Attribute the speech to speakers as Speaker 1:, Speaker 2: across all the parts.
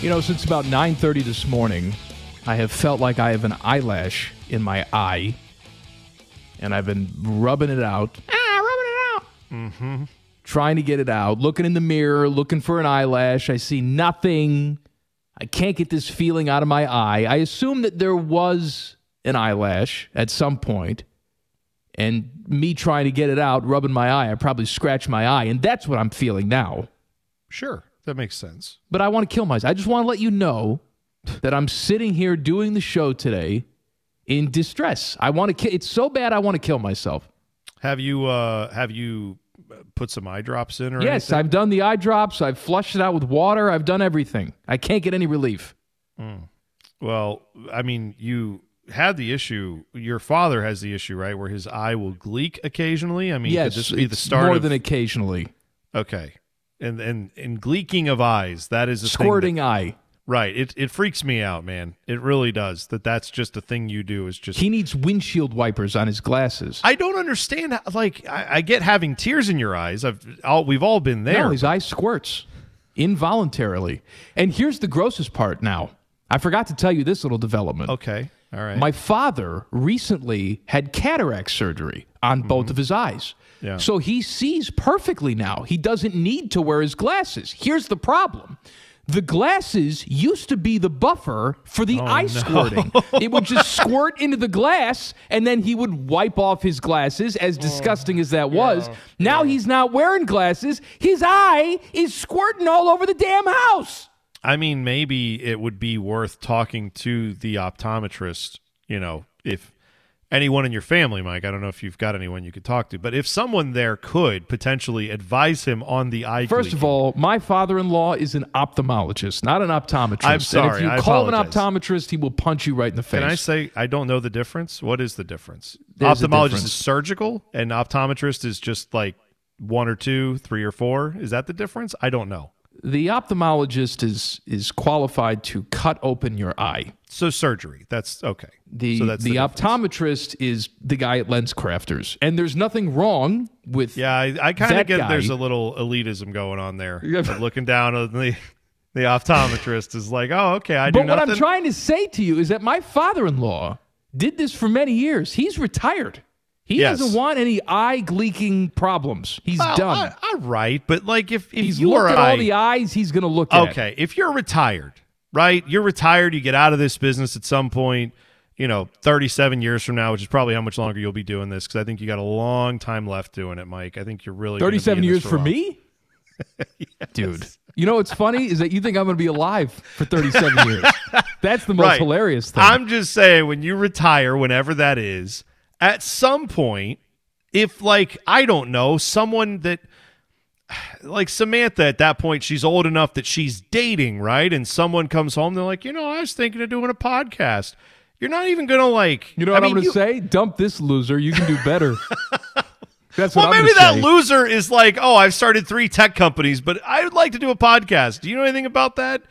Speaker 1: You know, since about 9:30 this morning, I have felt like I have an eyelash in my eye, and I've been rubbing it out. Ah, rubbing it out. Mm-hmm. Trying to get it out. Looking in the mirror, looking for an eyelash. I see nothing. I can't get this feeling out of my eye. I assume that there was an eyelash at some point, and me trying to get it out, rubbing my eye, I probably scratched my eye, and that's what I'm feeling now.
Speaker 2: Sure, that makes sense.
Speaker 1: But I want to kill myself. I just want to let you know that I'm sitting here doing the show today in distress. I want to. Ki- it's so bad. I want to kill myself.
Speaker 2: Have you uh have you put some eye drops in or
Speaker 1: yes,
Speaker 2: anything?
Speaker 1: I've done the eye drops. I've flushed it out with water. I've done everything. I can't get any relief.
Speaker 2: Well, I mean, you had the issue. Your father has the issue, right, where his eye will gleek occasionally. I mean,
Speaker 1: yes,
Speaker 2: could this be the start
Speaker 1: more
Speaker 2: of
Speaker 1: than occasionally.
Speaker 2: okay? And and and gleeking of eyes that is a thing that-
Speaker 1: Squirting eye.
Speaker 2: right. It it freaks me out, man. It really does. That that's just a thing you do. Is just
Speaker 1: He needs windshield wipers on his glasses.
Speaker 2: I don't understand. How, like I, I get having tears in your eyes. I've all we've all been there.
Speaker 1: No, his eye squirts involuntarily. And here's the grossest part now. I forgot to tell you this little development.
Speaker 2: okay, all right.
Speaker 1: My father recently had cataract surgery on both mm-hmm. of his eyes.
Speaker 2: Yeah.
Speaker 1: So he sees perfectly now. He doesn't need to wear his glasses. Here's the problem. The glasses used to be the buffer for the oh, eye squirting. It would just squirt into the glass and then he would wipe off his glasses, as oh, disgusting as that was. Now he's not wearing glasses. His eye is squirting all over the damn house.
Speaker 2: I mean, maybe it would be worth talking to the optometrist, you know, if anyone in your family, Mike, I don't know if you've got anyone you could talk to, but if someone there could potentially advise him on the eye
Speaker 1: First of all, my father-in-law is an ophthalmologist, not an optometrist.
Speaker 2: I'm
Speaker 1: And
Speaker 2: sorry,
Speaker 1: if you
Speaker 2: I
Speaker 1: call him an optometrist, he will punch you right in the face.
Speaker 2: Can I say I don't know the difference? What is the difference?
Speaker 1: There's
Speaker 2: Ophthalmologist
Speaker 1: difference.
Speaker 2: is surgical and optometrist is just like one or two, three or four. Is that the difference? I don't know.
Speaker 1: The ophthalmologist is is qualified to cut open your eye.
Speaker 2: So surgery. That's okay.
Speaker 1: The
Speaker 2: so that's
Speaker 1: the,
Speaker 2: the,
Speaker 1: optometrist is the guy at Lens Crafters, and there's nothing wrong with
Speaker 2: Yeah, I, I kind of get
Speaker 1: guy-
Speaker 2: there's a little elitism going on there. Looking down on the the optometrist is like, oh, okay, I do
Speaker 1: But what
Speaker 2: nothing.
Speaker 1: I'm trying to say to you is that my father-in-law did this for many years. He's retired. He
Speaker 2: Yes.
Speaker 1: doesn't want any eye leaking problems. He's
Speaker 2: Well,
Speaker 1: done.
Speaker 2: All right, but like if if
Speaker 1: He's
Speaker 2: your
Speaker 1: looked at
Speaker 2: eye,
Speaker 1: all the eyes he's going to look at.
Speaker 2: okay, if you're retired, right? You're retired. You get out of this business at some point. You know, 37 years from now, which is probably how much longer you'll be doing this, because I think you got a long time left doing it, Mike. I think you're really gonna be
Speaker 1: 37
Speaker 2: in this
Speaker 1: years
Speaker 2: for,
Speaker 1: for me? Dude. You know what's funny is that you think I'm going to be alive for 37 years. That's the most
Speaker 2: Right.
Speaker 1: hilarious thing.
Speaker 2: I'm just saying, when you retire, whenever that is, at some point, if like I don't know, someone that like Samantha at that point, she's old enough that she's dating, right? And someone comes home, they're like, you know, I was thinking of doing a podcast. You're not even gonna like,
Speaker 1: you know
Speaker 2: I
Speaker 1: what
Speaker 2: mean,
Speaker 1: am going
Speaker 2: you-
Speaker 1: say? Dump this loser. You can do better. That's what
Speaker 2: Well,
Speaker 1: I'm
Speaker 2: maybe that
Speaker 1: say.
Speaker 2: loser is like, oh, I've started three tech companies, but I would like to do a podcast. Do you know anything about that?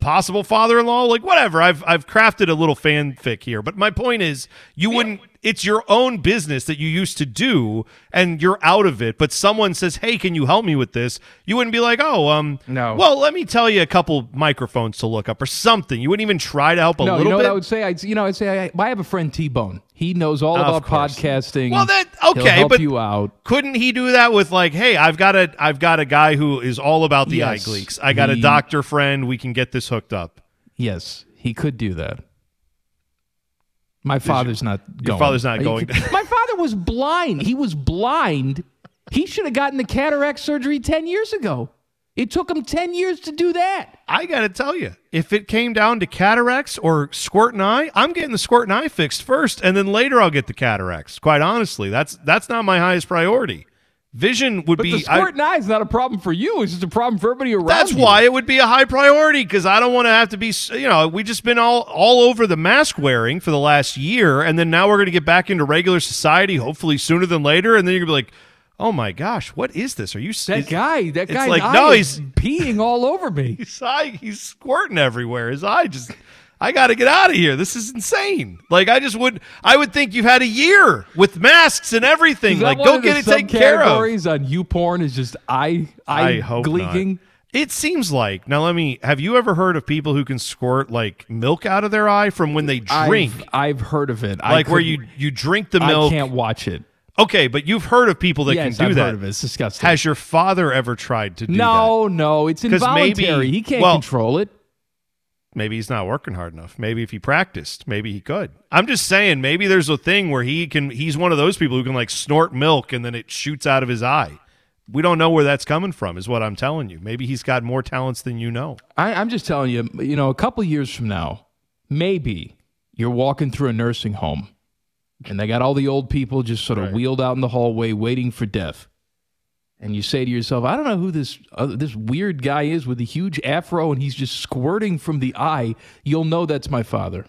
Speaker 2: Possible father-in-law, like whatever. I've I've crafted a little fanfic here, but my point is, you wouldn't. It's your own business that you used to do, and you're out of it. But someone says, "Hey, can you help me with this?" You wouldn't be like, "Oh, um,
Speaker 1: No.
Speaker 2: Well, let me tell you a couple microphones to look up or something." You wouldn't even try to help a
Speaker 1: no,
Speaker 2: little
Speaker 1: you know
Speaker 2: bit.
Speaker 1: what I would say? I'd, you know, I'd say I, I have a friend T-Bone. He knows all
Speaker 2: Of
Speaker 1: about
Speaker 2: course.
Speaker 1: podcasting.
Speaker 2: Well, that- okay, but-
Speaker 1: you out.
Speaker 2: couldn't he do that with like hey i've got a i've got a guy who is all about the
Speaker 1: Yes,
Speaker 2: eye gleeks i got a doctor friend we can get this hooked up
Speaker 1: Yes, he could do that. My father's not going.
Speaker 2: father's not
Speaker 1: Are you
Speaker 2: going.
Speaker 1: kidding? My father was blind. He was blind. He should have gotten the cataract surgery 10 years ago. It took him 10 years to do that.
Speaker 2: i gotta tell you if it came down to cataracts or squirt an eye i'm getting the squirt an eye fixed first and then later i'll get the cataracts quite honestly that's that's not my highest priority Vision would
Speaker 1: But
Speaker 2: be.
Speaker 1: the
Speaker 2: I-
Speaker 1: squirting eye is not a problem for you. It's just a problem for everybody around
Speaker 2: That's
Speaker 1: you.
Speaker 2: why it would be a high priority because I don't want to have to be, you know, we've just been all all over the mask wearing for the last year, and then now we're going to get back into regular society, hopefully sooner than later, and then you're going to be like, oh my gosh, what is this? Are you
Speaker 1: That
Speaker 2: is-
Speaker 1: guy, that guy's
Speaker 2: like, no,
Speaker 1: is
Speaker 2: he's-
Speaker 1: peeing all over me.
Speaker 2: His eye, he's squirting everywhere. His eye just. I got to get out of here. This is insane. Like I just would. I would think you've had a year with masks and everything. Like go get it taken care of.
Speaker 1: subcategories on YouPorn is just eye eye
Speaker 2: I hope
Speaker 1: gleeking.
Speaker 2: not. It seems like now. Let me. Have you ever heard of people who can squirt like milk out of their eye from when they drink?
Speaker 1: I've, I've heard of it. I
Speaker 2: like where you you drink the milk.
Speaker 1: I can't watch it.
Speaker 2: Okay, but you've heard of people that
Speaker 1: yes,
Speaker 2: can do
Speaker 1: I've
Speaker 2: that.
Speaker 1: heard of it. It's disgusting.
Speaker 2: Has your father ever tried to do that?
Speaker 1: no, no, it's
Speaker 2: 'Cause maybe-
Speaker 1: involuntary. he can't
Speaker 2: well-
Speaker 1: control it.
Speaker 2: Maybe he's not working hard enough. Maybe if he practiced, maybe he could. I'm just saying, maybe there's a thing where he can. He's one of those people who can like snort milk and then it shoots out of his eye. We don't know where that's coming from, is what I'm telling you. Maybe he's got more talents than you know.
Speaker 1: I, I'm just telling you. You know, a couple years from now, maybe you're walking through a nursing home, and they got all the old people just sort of wheeled out in the hallway waiting for death. And you say to yourself, I don't know who this uh, this weird guy is with the huge afro, and he's just squirting from the eye. You'll know that's my father.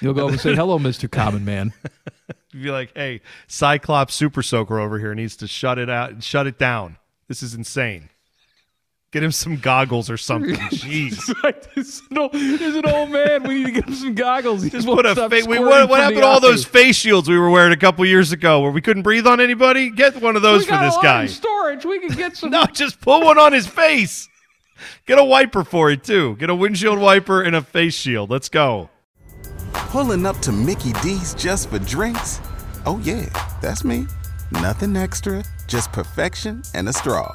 Speaker 1: You'll go over and say, "Hello, Mister Common Man."
Speaker 2: You'd be like, hey, Cyclops Super Soaker over here needs to shut it out, shut it down. This is insane. Get him some goggles or something. Jeez.
Speaker 1: It's like, there's, an old, there's an old man. We need to get him some goggles. He
Speaker 2: Just put a
Speaker 1: stop
Speaker 2: face. We, what what happened to all those face shields we were wearing a couple years ago where we couldn't breathe on anybody? Get one of those
Speaker 1: We
Speaker 2: for
Speaker 1: got
Speaker 2: this
Speaker 1: a lot
Speaker 2: guy.
Speaker 1: in storage. We can get some.
Speaker 2: No, just put one on his face. Get a wiper for it too. Get a windshield wiper and a face shield. Let's go.
Speaker 3: Pulling up to Mickey D's just for drinks? Oh, yeah, that's me. Nothing extra, just perfection and a straw.